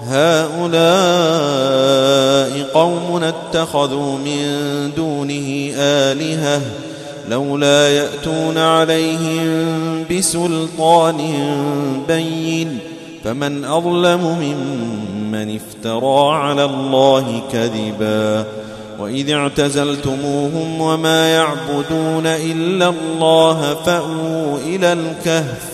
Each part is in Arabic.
هؤلاء قوم اتخذوا من دونه آلهةً لولا يأتون عليهم بسلطان بين فمن أظلم ممن افترى على الله كذبا وإذ اعتزلتموهم وما يعبدون إلا الله فأووا إلى الكهف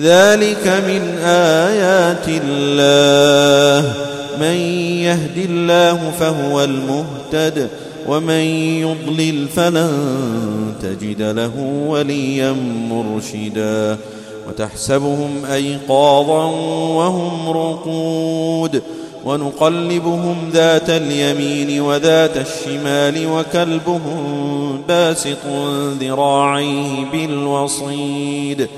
ذلك من آيات الله. من يهد الله فهو المهتد ومن يضلل فلن تجد له وليا مرشدا. وتحسبهم أيقاظا وهم رقود. ونقلبهم ذات اليمين وذات الشمال وكلبهم باسط ذراعيه بالوصيد.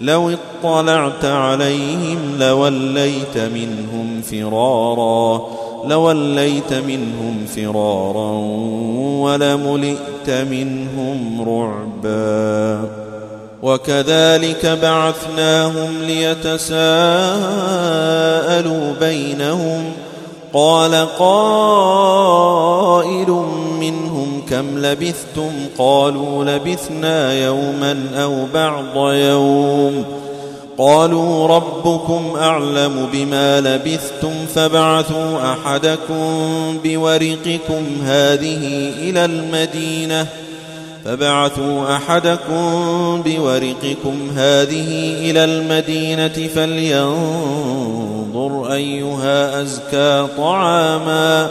لو اطلعت عليهم لوليت منهم فرارا لوليت منهم فرارا ولملئت منهم رعبا. وكذلك بعثناهم ليتساءلوا بينهم قال قائل منهم كم لبثتم قالوا لبثنا يوما أو بعض يوم قالوا ربكم أعلم بما لبثتم فابعثوا أحدكم بورقكم هذه إلى المدينة فبعثوا أحدكم بورقكم هذه إلى المدينة فلينظر أيها أزكى طعاما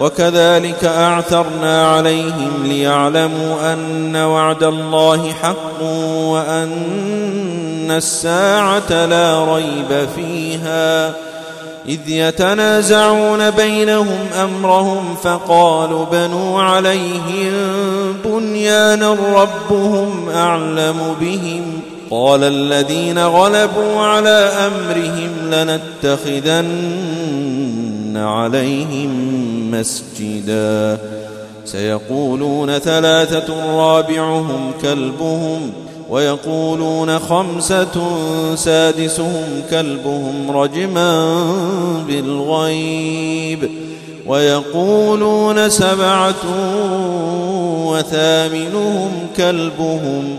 وكذلك أعثرنا عليهم ليعلموا أن وعد الله حق وأن الساعة لا ريب فيها. إذ يتنازعون بينهم أمرهم فقالوا بنوا عليهم بنيانا ربهم أعلم بهم. قال الذين غلبوا على أمرهم لنتخذن عليهم مسجدا. سيقولون ثلاثة رابعهم كلبهم ويقولون خمسة سادسهم كلبهم رجما بالغيب ويقولون سبعة وثامنهم كلبهم.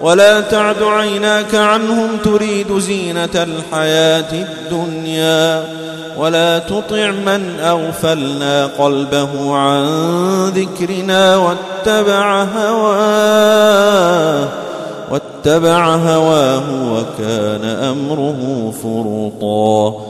ولا تعد عيناك عنهم تريد زينة الحياة الدنيا ولا تطع من أغفلنا قلبه عن ذكرنا واتبع هواه واتبع هواه وكان أمره فرطا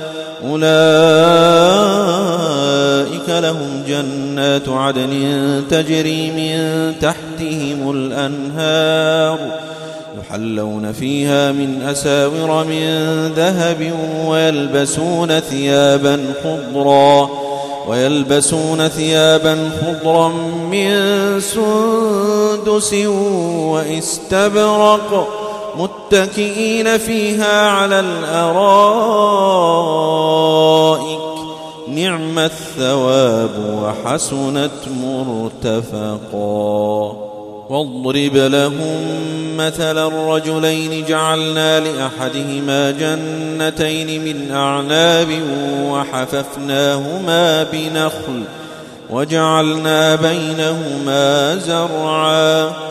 أولئك لهم جنات عدن تجري من تحتهم الأنهار يحلون فيها من أساور من ذهب ويلبسون ثيابا خضرا ويلبسون ثيابا خضرا من سندس وإستبرق متكئين فيها على الأرائك. نعم الثواب وحسنت مرتفقا. واضرب لهم مثل الرجلين. جعلنا لأحدهما جنتين من أعناب وحففناهما بنخل. وجعلنا بينهما زرعا.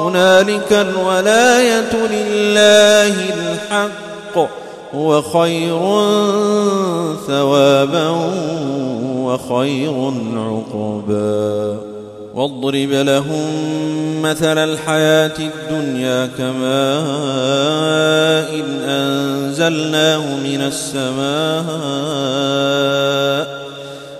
هنالك الولاية لله الحق هو خير ثوابا وخير عقبا. واضرب لهم مثل الحياة الدنيا كماء إن أنزلناه من السماء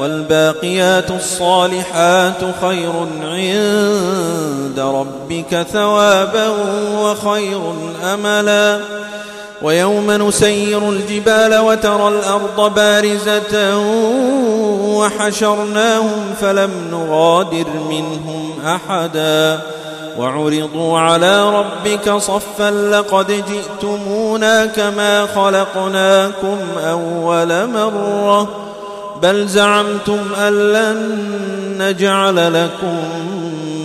والباقيات الصالحات خير عند ربك ثوابا وخير أملا. ويوم نسير الجبال وترى الأرض بارزة وحشرناهم فلم نغادر منهم أحدا. وعرضوا على ربك صفا لقد جئتمونا كما خلقناكم أول مرة. بل زعمتم أن لن نجعل لكم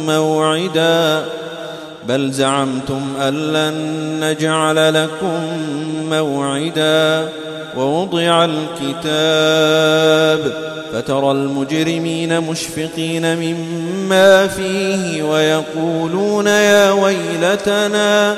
موعدا. بل زعمتم أن لن نجعل لكم موعدا. ووضع الكتاب فترى المجرمين مشفقين مما فيه ويقولون يا ويلتنا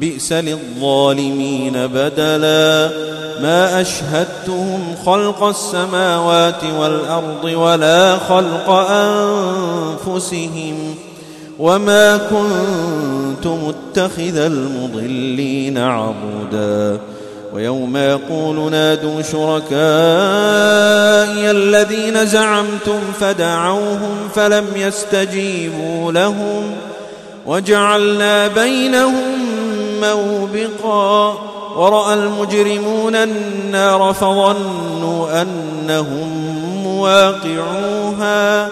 بئس للظالمين بدلا. ما أشهدتهم خلق السماوات والأرض ولا خلق أنفسهم وما كنت متخذ المضلين عبداً. ويوم يقول نادوا شركائي الذين زعمتم فدعوهم فلم يستجيبوا لهم. وجعلنا بينهم موبقا ورأى المجرمون النار فظنوا أنهم مواقعوها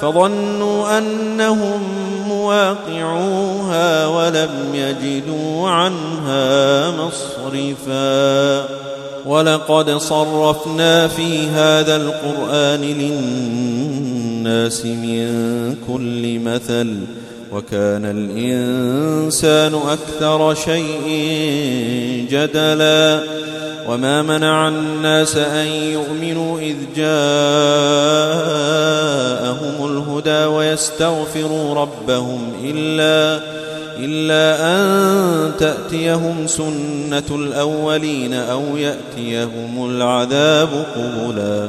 فظنوا أنهم مواقعوها ولم يجدوا عنها مصرفا. ولقد صرفنا في هذا القرآن للناس من كل مثل وكان الإنسان أكثر شيء جدلا وما منع الناس أن يؤمنوا إذ جاءهم الهدى ويستغفروا ربهم إلا إلا أن تأتيهم سنة الأولين أو يأتيهم العذاب قبلا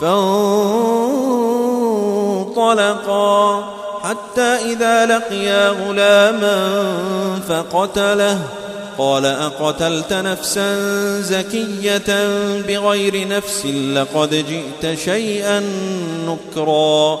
فانطلقا. حتى إذا لقيا غلاما فقتله. قال أقتلت نفسا زكية بغير نفس لقد جئت شيئا نكرا.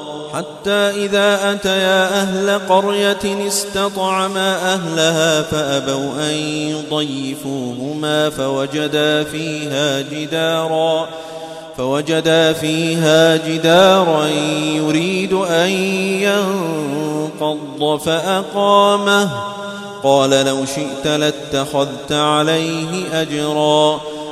حتى إذا أتيا أهل قرية استطعما أهلها فأبوا أن يضيفوهما فوجدا فيها جدارا فوجدا فيها جدارا يريد أن ينقض فأقامه. قال لو شئت لاتخذت عليه أجرا.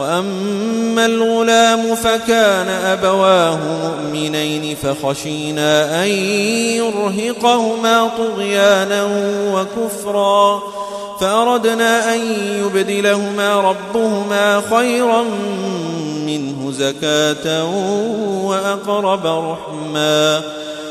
وأما الغلام فكان أبواه مؤمنين فخشينا أن يرهقهما طغيانا وكفرا فأردنا أن يبدلهما ربهما خيرا منه زكاة وأقرب رحمًا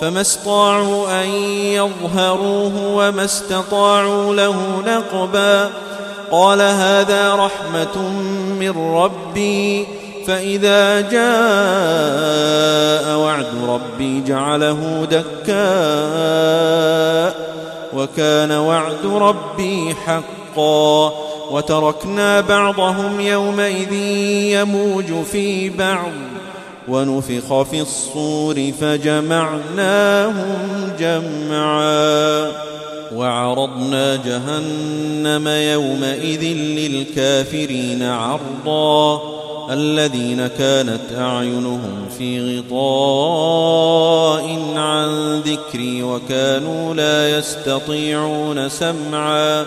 فما استطاعوا أن يظهروه وما استطاعوا له نقبا. قال هذا رحمة من ربي. فإذا جاء وعد ربي جعله دكاء وكان وعد ربي حقا. وتركنا بعضهم يومئذ يموج في بعض. ونفخ في الصور فجمعناهم جمعا. وعرضنا جهنم يومئذ للكافرين عرضا. الذين كانت أعينهم في غطاء عن ذكري وكانوا لا يستطيعون سمعا.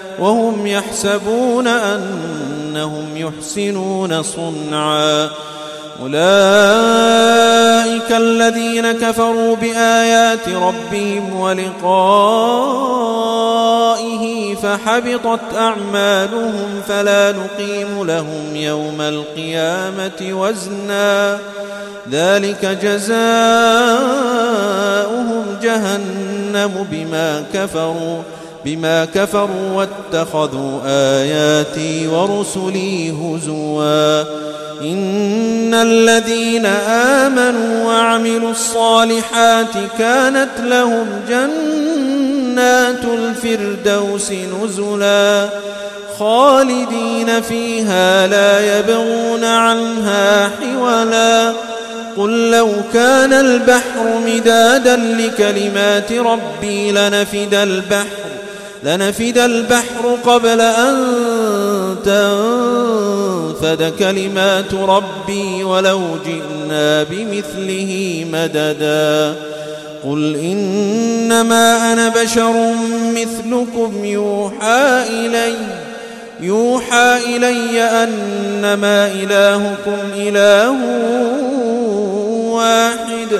وهم يحسبون أنهم يحسنون صنعا. أولئك الذين كفروا بآيات ربهم ولقائه فحبطت أعمالهم فلا نقيم لهم يوم القيامة وزنا. ذلك جزاؤهم جهنم بما كفروا. بما كفروا واتخذوا آياتي ورسلي هزوا. إن الذين آمنوا وعملوا الصالحات كانت لهم جنات الفردوس نزلا. خالدين فيها لا يبغون عنها حولا. قل لو كان البحر مدادا لكلمات ربي لنفد البحر. لنفد البحر قبل أن تنفد كلمات ربي ولو جئنا بمثله مددا. قل إنما أنا بشر مثلكم يوحى إلي يوحى إلي أنما إلهكم إله واحد.